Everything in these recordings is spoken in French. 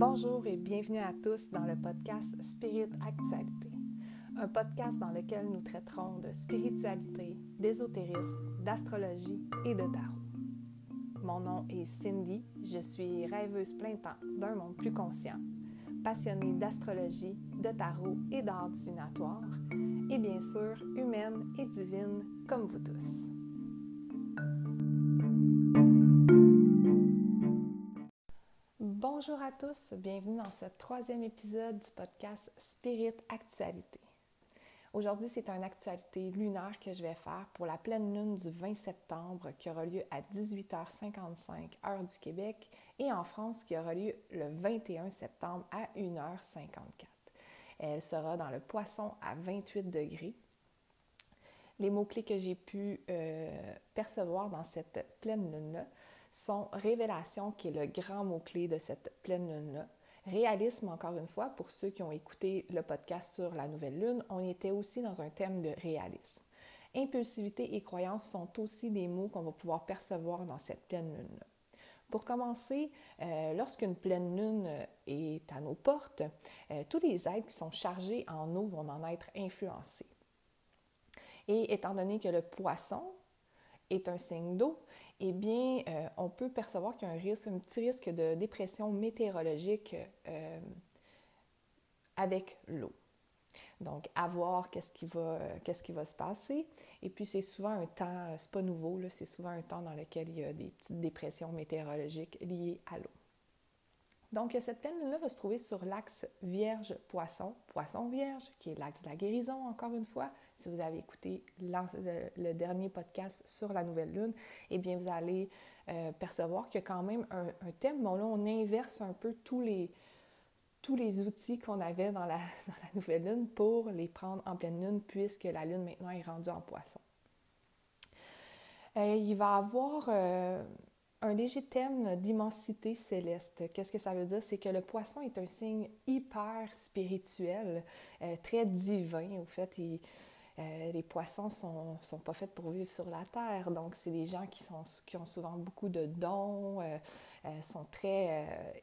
Bonjour et bienvenue à tous dans le podcast Spirit Actualité, un podcast dans lequel nous traiterons de spiritualité, d'ésotérisme, d'astrologie et de tarot. Mon nom est Cindy, je suis rêveuse plein temps d'un monde plus conscient, passionnée d'astrologie, de tarot et d'art divinatoire, et bien sûr humaine et divine comme vous tous. Bonjour à tous, bienvenue dans ce troisième épisode du podcast Spirit Actualité. Aujourd'hui, c'est une actualité lunaire que je vais faire pour la pleine lune du 20 septembre qui aura lieu à 18h55 heure du Québec et en France qui aura lieu le 21 septembre à 1h54. Elle sera dans le poisson à 28 degrés. Les mots-clés que j'ai pu euh, percevoir dans cette pleine lune-là sont révélation, qui est le grand mot-clé de cette pleine lune-là. Réalisme, encore une fois, pour ceux qui ont écouté le podcast sur la nouvelle lune, on était aussi dans un thème de réalisme. Impulsivité et croyance sont aussi des mots qu'on va pouvoir percevoir dans cette pleine lune-là. Pour commencer, euh, lorsqu'une pleine lune est à nos portes, euh, tous les êtres qui sont chargés en eau vont en être influencés. Et étant donné que le poisson est un signe d'eau, eh bien, euh, on peut percevoir qu'il y a un, risque, un petit risque de dépression météorologique avec l'eau. Donc, à voir qu'est-ce qui, va, qu'est-ce qui va se passer. Et puis, c'est souvent un temps, c'est pas nouveau, c'est souvent un temps dans lequel il y a des petites dépressions météorologiques liées à l'eau. Donc, cette pleine là va se trouver sur l'axe Vierge-Poisson, Poisson-Vierge, qui est l'axe de la guérison, encore une fois. Si vous avez écouté le, dernier podcast sur la nouvelle lune, eh bien, vous allez euh, percevoir qu'il y a quand même un, thème. Mais là, on inverse un peu tous les, tous les outils qu'on avait dans la, nouvelle lune pour les prendre en pleine lune, puisque la lune maintenant est rendue en poisson. Euh, il va avoir euh, un léger thème d'immensité céleste. Qu'est-ce que ça veut dire? C'est que le poisson est un signe hyper spirituel, très divin. Au fait, les poissons ne sont, sont, pas faits pour vivre sur la terre. Donc, c'est des gens qui, sont, qui ont souvent beaucoup de dons, sont très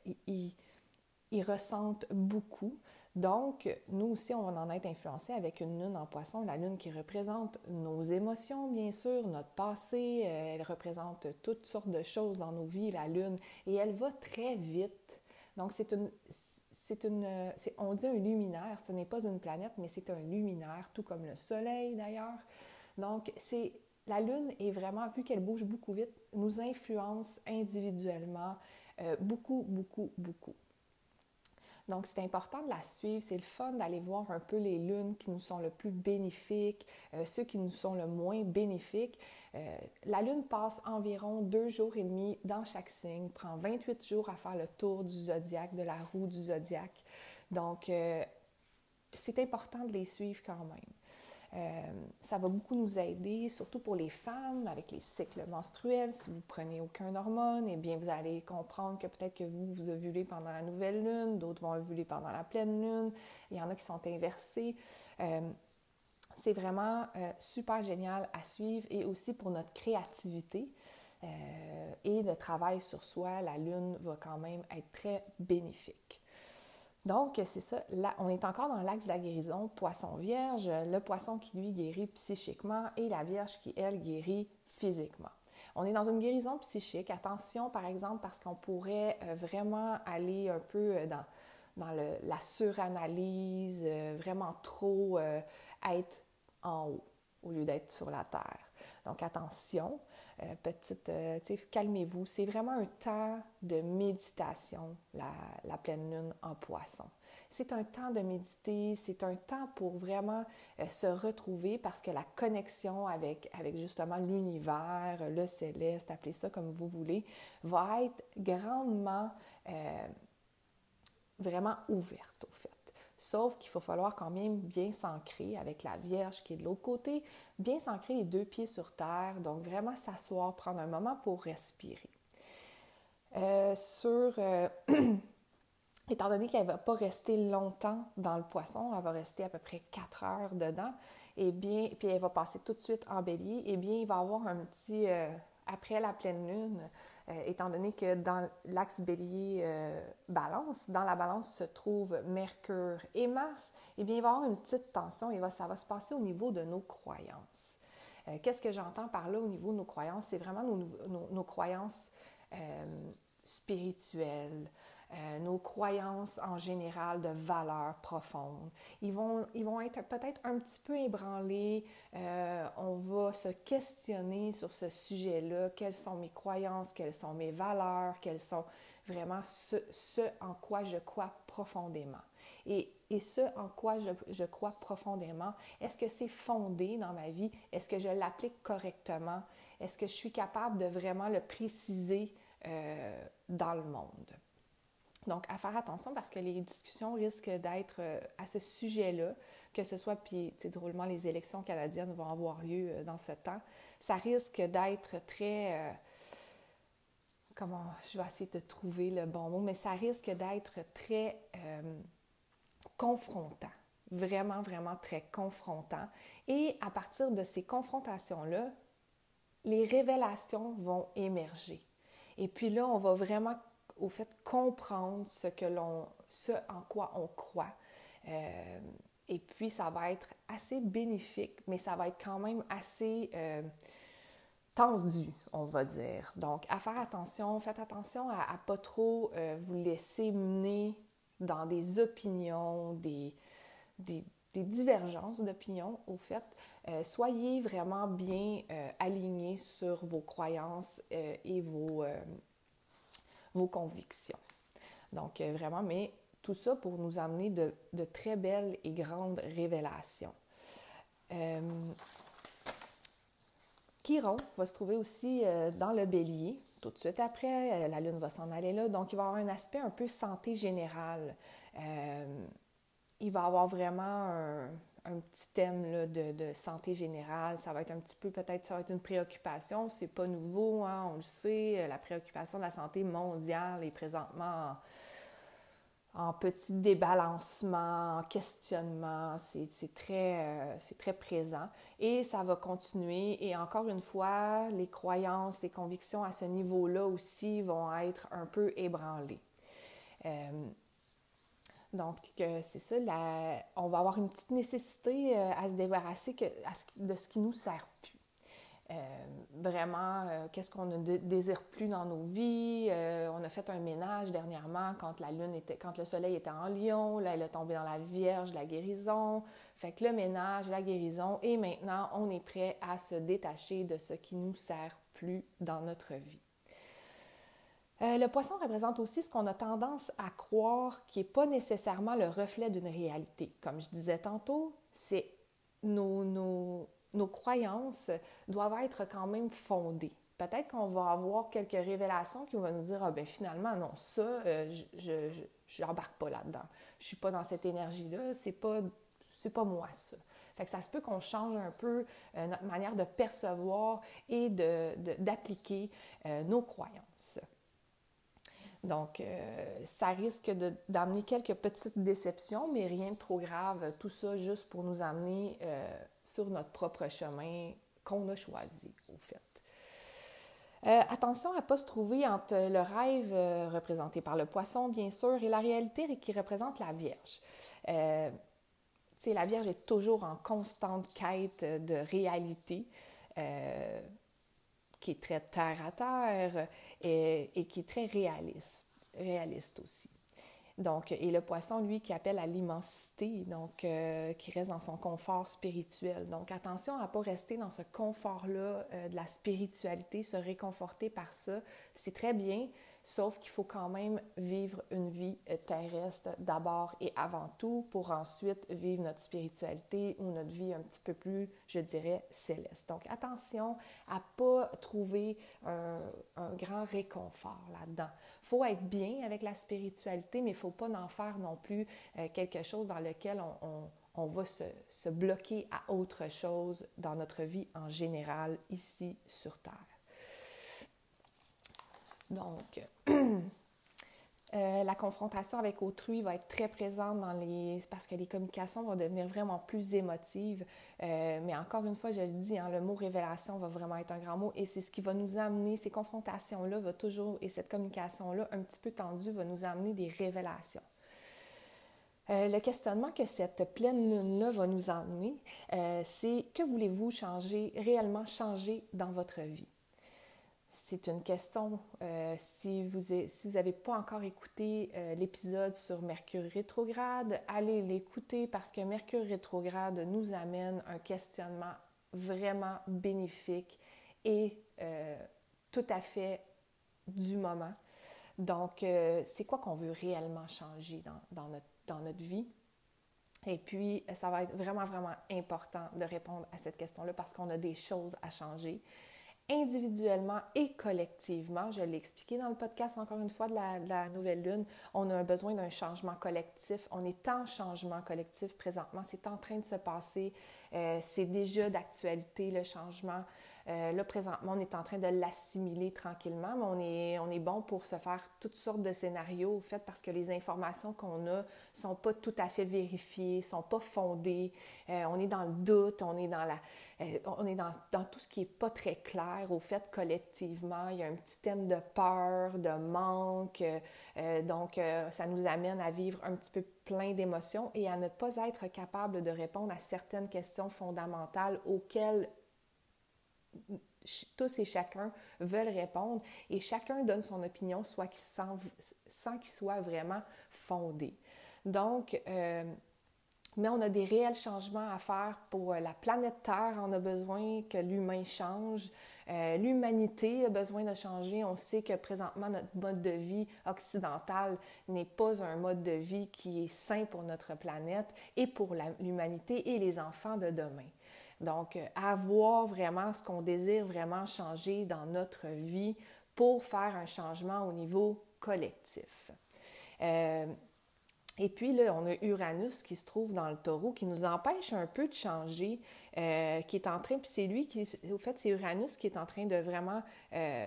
ils ressentent beaucoup. Donc, nous aussi, on va en être influencé avec une lune en poisson, la lune qui représente nos émotions, bien sûr, notre passé, euh, elle représente toutes sortes de choses dans nos vies, la lune, et elle va très vite. Donc, c'est une, c'est une, on dit un luminaire, ce n'est pas une planète, mais c'est un luminaire, tout comme le Soleil d'ailleurs. Donc, c'est, la Lune est vraiment, vu qu'elle bouge beaucoup vite, nous influence individuellement euh, beaucoup, beaucoup, beaucoup. Donc, c'est important de la suivre. C'est le fun d'aller voir un peu les lunes qui nous sont le plus bénéfiques, euh, ceux qui nous sont le moins bénéfiques. Euh, la lune passe environ deux jours et demi dans chaque signe, prend 28 jours à faire le tour du zodiaque, de la roue du zodiaque. Donc, euh, c'est important de les suivre quand même. Euh, ça va beaucoup nous aider, surtout pour les femmes avec les cycles menstruels. Si vous prenez aucun hormone, eh bien, vous allez comprendre que peut-être que vous, vous ovulez pendant la nouvelle lune, d'autres vont ovuler pendant la pleine lune. Il y en a qui sont inversés. Euh, c'est vraiment euh, super génial à suivre et aussi pour notre créativité et le travail sur soi, la lune va quand même être très bénéfique. Donc, c'est ça. Là, on est encore dans l'axe de la guérison, poisson vierge, le poisson qui lui guérit psychiquement et la vierge qui, elle, guérit physiquement. On est dans une guérison psychique. Attention, par exemple, parce qu'on pourrait euh, vraiment aller un peu euh, dans, dans la suranalyse, euh, vraiment trop être en haut au lieu d'être sur la terre. Donc attention, euh, petite, euh, calmez-vous. C'est vraiment un temps de méditation, la, pleine lune en poisson. C'est un temps de méditer, c'est un temps pour vraiment euh, se retrouver parce que la connexion avec, avec justement l'univers, le céleste, appelez ça comme vous voulez, va être grandement, vraiment ouverte au fait. Sauf qu'il faut falloir quand même bien s'ancrer avec la Vierge qui est de l'autre côté, bien s'ancrer les deux pieds sur terre, donc vraiment s'asseoir, prendre un moment pour respirer. Euh, sur, euh, étant donné qu'elle ne va pas rester longtemps dans le poisson, elle va rester à peu près 4 heures dedans, et bien, puis elle va passer tout de suite en bélier, et bien, il va avoir un petit, euh, après la pleine lune, euh, étant donné que dans l'axe bélier euh, balance, dans la balance se trouvent Mercure et Mars, eh bien, il va y avoir une petite tension et ça va se passer au niveau de nos croyances. Euh, qu'est-ce que j'entends par là au niveau de nos croyances? C'est vraiment nos, nos croyances spirituelles, euh, nos croyances en général de valeurs profondes. Ils vont, ils vont être peut-être un petit peu ébranlés. Euh, on va se questionner sur ce sujet-là. Quelles sont mes croyances? Quelles sont mes valeurs? Quelles sont vraiment ce, en quoi je crois profondément? Et, et, ce en quoi je, je crois profondément, est-ce que c'est fondé dans ma vie? Est-ce que je l'applique correctement? Est-ce que je suis capable de vraiment le préciser euh, dans le monde? Donc, à faire attention parce que les discussions risquent d'être euh, à ce sujet-là, que ce soit, puis, drôlement, les élections canadiennes vont avoir lieu euh, dans ce temps. Ça risque d'être très. Euh, comment. Je vais essayer de trouver le bon mot, mais ça risque d'être très confrontant. Vraiment, vraiment très confrontant. Et à partir de ces confrontations-là, les révélations vont émerger. Et puis là, on va vraiment au fait comprendre ce que l'on, ce en quoi on croit. Euh, et puis, ça va être assez bénéfique, mais ça va être quand même assez euh, tendu, on va dire. Donc, à faire attention, faites attention à, ne pas trop euh, vous laisser mener dans des opinions, des, des, divergences d'opinions, au fait. soyez vraiment bien alignés sur vos croyances et vos, convictions. Donc, euh, vraiment, mais tout ça pour nous amener de, très belles et grandes révélations. Euh, Chiron va se trouver aussi euh, dans le bélier. Tout de suite après, la Lune va s'en aller là. Donc, il va avoir un aspect un peu santé générale. il va avoir vraiment un, un petit thème de, santé générale. Ça va être un petit peu, peut-être, ça va être une préoccupation. C'est pas nouveau, hein, on le sait. Euh, la préoccupation de la santé mondiale est présentement en, petit débalancement, en questionnement. C'est très, euh, très présent. Et ça va continuer. Et encore une fois, les croyances, les convictions à ce niveau-là aussi vont être un peu ébranlées. Euh, donc, c'est ça, on va avoir une petite nécessité euh, à se débarrasser de ce qui nous sert plus. Euh, vraiment, euh, qu'est-ce qu'on ne désire plus dans nos vies? on a fait un ménage dernièrement quand la lune était, quand le soleil était en lion, là, elle est tombée dans la Vierge, la guérison. Fait que le ménage, la guérison, et maintenant, on est prêt à se détacher de ce qui nous sert plus dans notre vie. Euh, le poisson représente aussi ce qu'on a tendance à croire qui n'est pas nécessairement le reflet d'une réalité. Comme je disais tantôt, c'est nos, nos, croyances doivent être quand même fondées. Peut-être qu'on va avoir quelques révélations qui vont nous dire Ah ben finalement, non, ça, euh, je n'embarque pas là-dedans. Je ne suis pas dans cette énergie-là, c'est pas, c'est pas moi ça. Ça se peut qu'on change un peu euh, notre manière de percevoir et d'appliquer nos croyances. Donc, euh, ça risque d'amener quelques petites déceptions, mais rien de trop grave. Tout ça juste pour nous amener euh, sur notre propre chemin qu'on a choisi, au fait. Euh, attention à ne pas se trouver entre le rêve représenté par le poisson, bien sûr, et la réalité qui représente la Vierge. la Vierge est toujours en constante quête de réalité qui est très terre à terre et, et qui est très réaliste, réaliste aussi. Donc, et le poisson, lui, qui appelle à l'immensité, donc euh, qui reste dans son confort spirituel. Donc, attention à ne pas rester dans ce confort-là euh, de la spiritualité, se réconforter par ça. C'est très bien, Sauf qu'il faut quand même vivre une vie euh, terrestre d'abord et avant tout pour ensuite vivre notre spiritualité ou notre vie un petit peu plus, je dirais, céleste. Donc attention à ne pas trouver un, grand réconfort là-dedans. Il faut être bien avec la spiritualité, mais il ne faut pas en faire non plus euh, quelque chose dans lequel on, va se, se bloquer à autre chose dans notre vie en général ici sur Terre. Donc, euh, la confrontation avec autrui va être très présente dans les... parce que les communications vont devenir vraiment plus émotives. Euh, mais encore une fois, je le dis, hein, le mot révélation va vraiment être un grand mot et c'est ce qui va nous amener, ces confrontations-là va toujours, et cette communication-là un petit peu tendue va nous amener des révélations. Euh, le questionnement que cette pleine lune-là va nous emmener, c'est que voulez-vous changer, réellement changer dans votre vie? C'est une question. Euh, si vous n'avez pas encore écouté euh, l'épisode sur Mercure rétrograde, allez l'écouter parce que Mercure rétrograde nous amène un questionnement vraiment bénéfique et euh, tout à fait du moment. Donc, c'est quoi qu'on veut réellement changer dans, notre, dans notre vie? Et puis, ça va être vraiment, vraiment important de répondre à cette question-là parce qu'on a des choses à changer individuellement et collectivement. Je l'ai expliqué dans le podcast encore une fois de la, nouvelle lune. On a un besoin d'un changement collectif. On est en changement collectif présentement. C'est en train de se passer. Euh, c'est déjà d'actualité le changement. Euh, là, présentement, on est en train de l'assimiler tranquillement, mais on est, on est bon pour se faire toutes sortes de scénarios, au fait, parce que les informations qu'on a sont pas tout à fait vérifiées, sont pas fondées. Euh, on est dans le doute, on est dans la, euh, on est dans, dans, tout ce qui est pas très clair, au fait, collectivement. Il y a un petit thème de peur, de manque. donc, ça nous amène à vivre un petit peu plein d'émotions et à ne pas être capable de répondre à certaines questions fondamentales auxquelles tous et chacun veulent répondre et chacun donne son opinion soit sans, sans qu'il soit vraiment fondé. Donc, euh, mais on a des réels changements à faire pour la planète Terre. On a besoin que l'humain change. Euh, l'humanité a besoin de changer. On sait que présentement, notre mode de vie occidental n'est pas un mode de vie qui est sain pour notre planète et pour l'humanité et les enfants de demain. Donc, euh, avoir vraiment ce qu'on désire vraiment changer dans notre vie pour faire un changement au niveau collectif. Euh, et puis là, on a Uranus qui se trouve dans le taureau, qui nous empêche un peu de changer, euh, qui est en train, puis c'est lui qui, au fait, c'est Uranus qui est en train de vraiment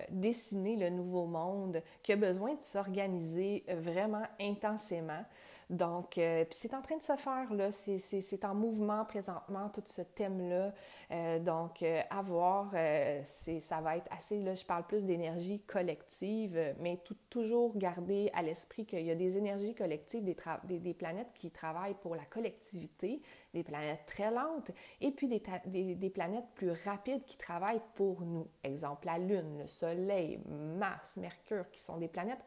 dessiner le nouveau monde, qui a besoin de s'organiser vraiment intensément. Donc, euh, c'est en train de se faire, là. C'est en mouvement présentement, tout ce thème-là. Euh, donc, euh, à voir, ça va être assez, là, je parle plus d'énergie collective, mais toujours garder à l'esprit qu'il y a des énergies collectives, des, des, planètes qui travaillent pour la collectivité, des planètes très lentes et puis des, des, planètes plus rapides qui travaillent pour nous. Exemple, la Lune, le Soleil, Mars, Mercure, qui sont des planètes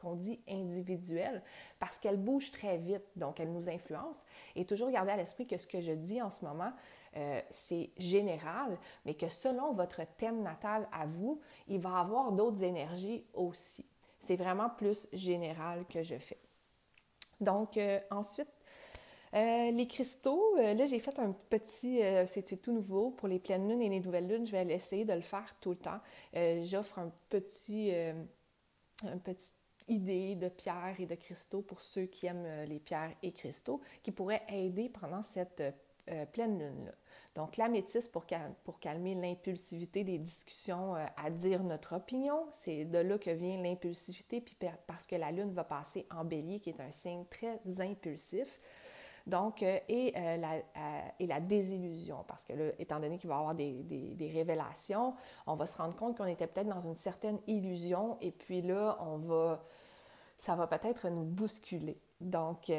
qu'on dit individuelles parce qu'elles bougent très vite, donc elles nous influencent. Et toujours garder à l'esprit que ce que je dis en ce moment, euh, c'est général, mais que selon votre thème natal à vous, il va avoir d'autres énergies aussi. C'est vraiment plus général que je fais. Donc, euh, ensuite, euh, les cristaux, euh, là, j'ai fait un petit, euh, c'était tout nouveau pour les pleines lunes et les nouvelles lunes. Je vais essayer de le faire tout le temps. J'offre un petit, petite idée de pierres et de cristaux pour ceux qui aiment les pierres et cristaux qui pourraient aider pendant cette pleine lune-là. Donc, l'améthyste pour, pour calmer l'impulsivité des discussions, à dire notre opinion, c'est de là que vient l'impulsivité, puis parce que la lune va passer en bélier, qui est un signe très impulsif. Donc, euh, et, euh, la, euh, et la désillusion, parce que là, étant donné qu'il va y avoir des, des, révélations, on va se rendre compte qu'on était peut-être dans une certaine illusion, et puis là, on va, ça va peut-être nous bousculer. Donc,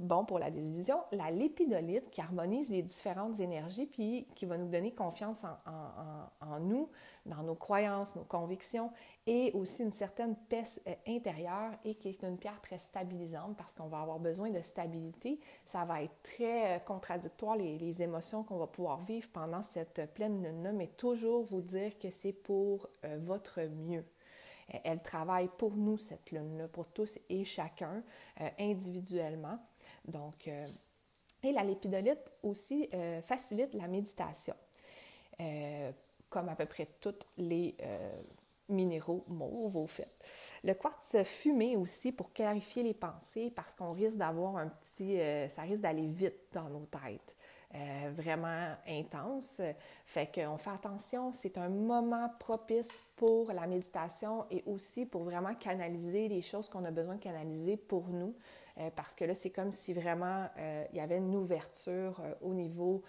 bon pour la désillusion, la lépidolite qui harmonise les différentes énergies, puis qui va nous donner confiance en, nous, dans nos croyances, nos convictions, et aussi une certaine paix euh, intérieure et qui est une pierre très stabilisante parce qu'on va avoir besoin de stabilité. Ça va être très euh, contradictoire les, émotions qu'on va pouvoir vivre pendant cette pleine lune-là, mais toujours vous dire que c'est pour euh, votre mieux. Elle travaille pour nous, cette lune-là, pour tous et chacun, individuellement. Donc, et la lépidolite aussi facilite la méditation, comme à peu près toutes les minéraux mauves au fait. Le quartz fumé aussi pour clarifier les pensées parce qu'on risque d'avoir un petit, euh, ça risque d'aller vite dans nos têtes. Euh, vraiment intense. Fait qu'on fait attention, c'est un moment propice pour la méditation et aussi pour vraiment canaliser les choses qu'on a besoin de canaliser pour nous. Euh, parce que là, c'est comme si vraiment euh, il y avait une ouverture au niveau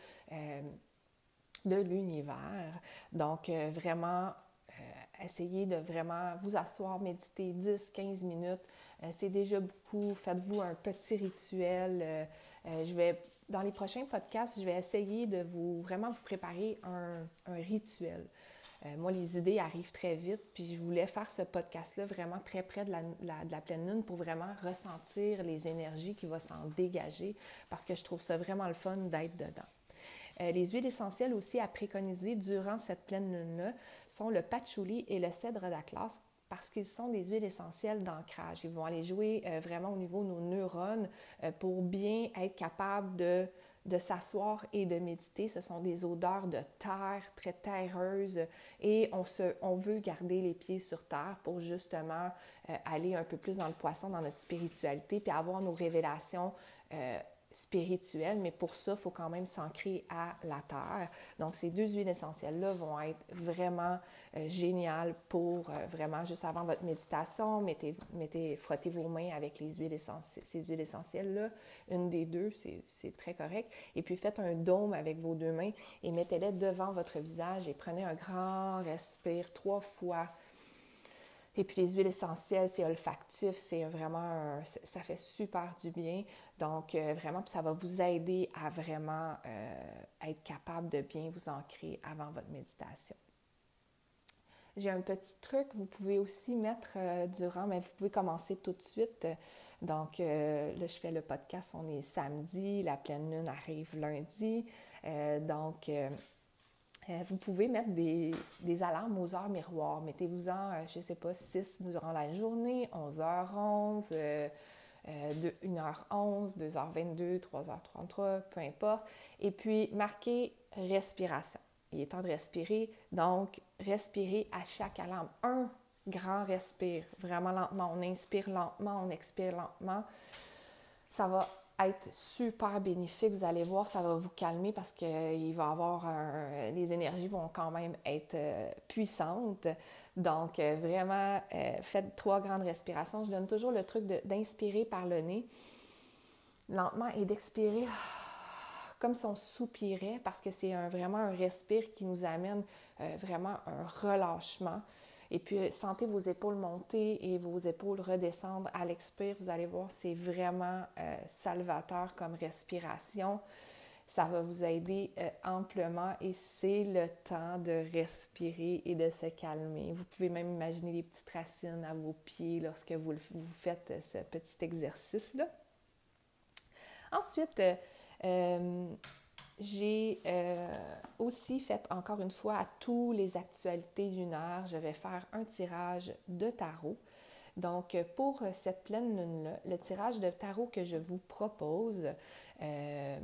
de l'univers. Donc, vraiment, essayez de vraiment vous asseoir, méditer 10-15 minutes. c'est déjà beaucoup. Faites-vous un petit rituel. je vais dans les prochains podcasts, je vais essayer de vous vraiment vous préparer un, rituel. Euh, moi, les idées arrivent très vite, puis je voulais faire ce podcast-là vraiment très près de la, pleine lune pour vraiment ressentir les énergies qui vont s'en dégager parce que je trouve ça vraiment le fun d'être dedans. Euh, les huiles essentielles aussi à préconiser durant cette pleine lune-là sont le patchouli et le cèdre d'Atlas parce qu'ils sont des huiles essentielles d'ancrage. Ils vont aller jouer euh, vraiment au niveau de nos neurones euh, pour bien être capables de, de s'asseoir et de méditer. Ce sont des odeurs de terre très terreuses et on, se, on veut garder les pieds sur terre pour justement euh, aller un peu plus dans le poisson, dans notre spiritualité, puis avoir nos révélations spirituel, mais pour ça, il faut quand même s'ancrer à la terre. Donc, ces deux huiles essentielles-là vont être vraiment euh, géniales pour euh, vraiment, juste avant votre méditation, mettez, mettez, frottez vos mains avec les huiles essentielles, ces huiles essentielles-là. Une des deux, c'est très correct. Et puis, faites un dôme avec vos deux mains et mettez-les devant votre visage et prenez un grand respire trois fois et puis les huiles essentielles, c'est olfactif, c'est vraiment, ça fait super du bien. Donc euh, vraiment, ça va vous aider à vraiment euh, être capable de bien vous ancrer avant votre méditation. J'ai un petit truc, vous pouvez aussi mettre euh, durant, mais vous pouvez commencer tout de suite. Donc là, je fais le podcast, on est samedi, la pleine lune arrive lundi. donc euh, vous pouvez mettre des, alarmes aux heures miroirs. Mettez-vous-en, euh, je ne sais pas, 6 durant la journée, 11h11, 1h11, 2h22, 3h33, peu importe. Et puis, marquez respiration. Il est temps de respirer. Donc, respirez à chaque alarme. Un grand respire, vraiment lentement. On inspire lentement, on expire lentement. Ça va être super bénéfique. Vous allez voir, ça va vous calmer parce que va avoir les énergies vont quand même être euh, puissantes. Donc, euh, vraiment, euh, faites trois grandes respirations. Je donne toujours le truc d'inspirer par le nez lentement et d'expirer comme si on soupirait parce que c'est vraiment un respire qui nous amène vraiment un relâchement. Et puis, euh, sentez vos épaules monter et vos épaules redescendre à l'expire. Vous allez voir, c'est vraiment euh, salvateur comme respiration. Ça va vous aider euh, amplement et c'est le temps de respirer et de se calmer. Vous pouvez même imaginer les petites racines à vos pieds lorsque vous faites ce petit exercice-là. Ensuite, j'ai euh, aussi fait encore une fois à tous les actualités lunaires, je vais faire un tirage de tarot. Donc, pour cette pleine lune-là, le tirage de tarot que je vous propose euh,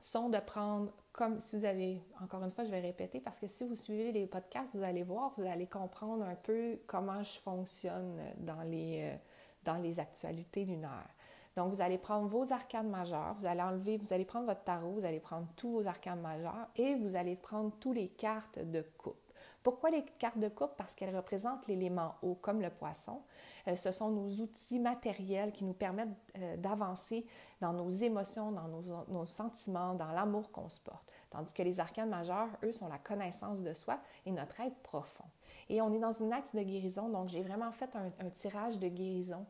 sont de prendre comme si vous avez, encore une fois, je vais répéter parce que si vous suivez les podcasts, vous allez voir, vous allez comprendre un peu comment je fonctionne dans les, euh, dans les actualités lunaires. Donc, vous allez prendre vos arcanes majeures, vous allez enlever, vous allez prendre votre tarot, vous allez prendre tous vos arcanes majeures et vous allez prendre toutes les cartes de coupe. Pourquoi les cartes de coupe? Parce qu'elles représentent l'élément eau, comme le poisson. Euh, ce sont nos outils matériels qui nous permettent euh, d'avancer dans nos émotions, dans nos, sentiments, dans l'amour qu'on se porte. Tandis que les arcanes majeures, eux, sont la connaissance de soi et notre être profond. Et on est dans une axe de guérison, donc j'ai vraiment fait un tirage de guérison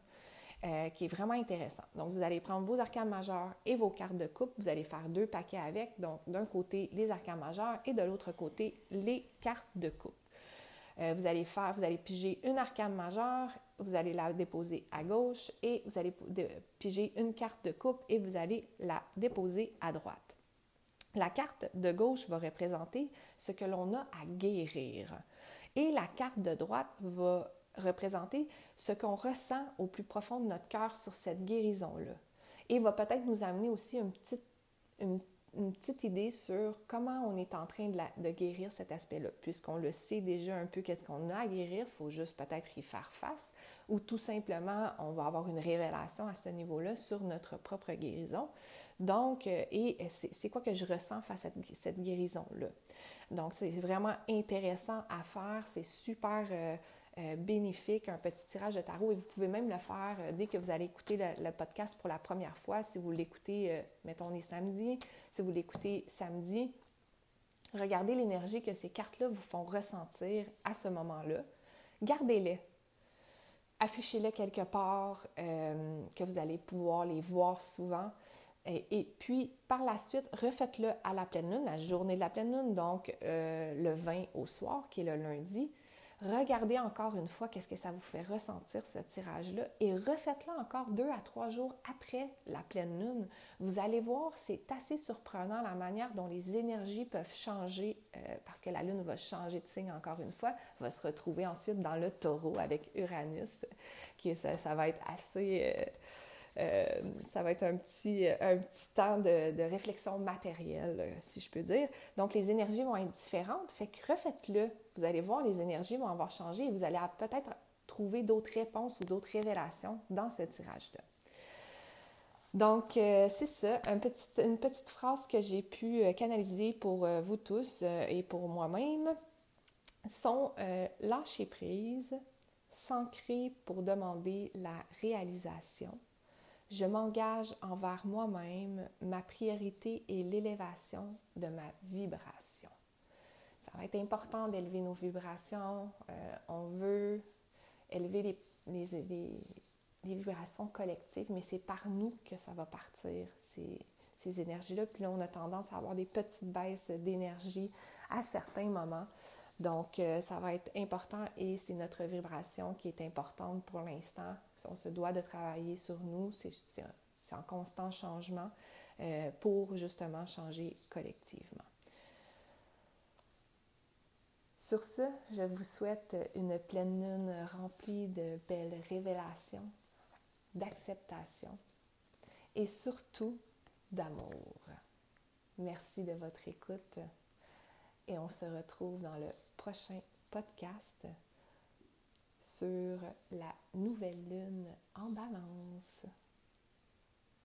euh, qui est vraiment intéressant. Donc, vous allez prendre vos arcanes majeures et vos cartes de coupe. Vous allez faire deux paquets avec. Donc, d'un côté, les arcanes majeures et de l'autre côté, les cartes de coupe. Euh, vous allez faire, vous allez piger une arcane majeure, vous allez la déposer à gauche et vous allez piger une carte de coupe et vous allez la déposer à droite. La carte de gauche va représenter ce que l'on a à guérir et la carte de droite va représenter ce qu'on ressent au plus profond de notre cœur sur cette guérison-là. Et va peut-être nous amener aussi une petite, une petite idée sur comment on est en train de, guérir cet aspect-là. Puisqu'on le sait déjà un peu qu'est-ce qu'on a à guérir, il faut juste peut-être y faire face ou tout simplement on va avoir une révélation à ce niveau-là sur notre propre guérison. Donc, euh, et c'est quoi que je ressens face à cette guérison-là? Donc, c'est vraiment intéressant à faire, c'est super... Euh, euh, bénéfique, un petit tirage de tarot. Et vous pouvez même le faire euh, dès que vous allez écouter le, podcast pour la première fois. Si vous l'écoutez, euh, mettons, on est samedi, si vous l'écoutez samedi, regardez l'énergie que ces cartes-là vous font ressentir à ce moment-là. Gardez-les. Affichez-les quelque part, que vous allez pouvoir les voir souvent. Et, et, puis, par la suite, refaites-le à la pleine lune, la journée de la pleine lune, donc le 20 au soir, qui est le lundi. Regardez encore une fois qu'est-ce que ça vous fait ressentir ce tirage-là et refaites-le encore deux à trois jours après la pleine lune. Vous allez voir, c'est assez surprenant la manière dont les énergies peuvent changer euh, parce que la lune va changer de signe encore une fois, va se retrouver ensuite dans le taureau avec Uranus, qui ça, va être assez... Euh, euh, ça va être un petit, un petit temps de, de, réflexion matérielle, si je peux dire. Donc, les énergies vont être différentes. Fait que refaites-le. Vous allez voir, les énergies vont avoir changé et vous allez peut-être trouver d'autres réponses ou d'autres révélations dans ce tirage-là. Donc, euh, c'est ça, une petite phrase que j'ai pu euh, canaliser pour vous tous et pour moi-même sont lâcher prise, s'ancrer pour demander la réalisation, je m'engage envers moi-même, ma priorité est l'élévation de ma vibration. Ça va être important d'élever nos vibrations. Euh, on veut élever les, vibrations collectives, mais c'est par nous que ça va partir, ces, ces énergies-là. Puis là, on a tendance à avoir des petites baisses d'énergie à certains moments. Donc, euh, ça va être important et c'est notre vibration qui est importante pour l'instant. On se doit de travailler sur nous, c'est en constant changement euh, pour justement changer collectivement. Sur ce, je vous souhaite une pleine lune remplie de belles révélations, d'acceptation et surtout d'amour. Merci de votre écoute et on se retrouve dans le prochain podcast sur la nouvelle lune en balance.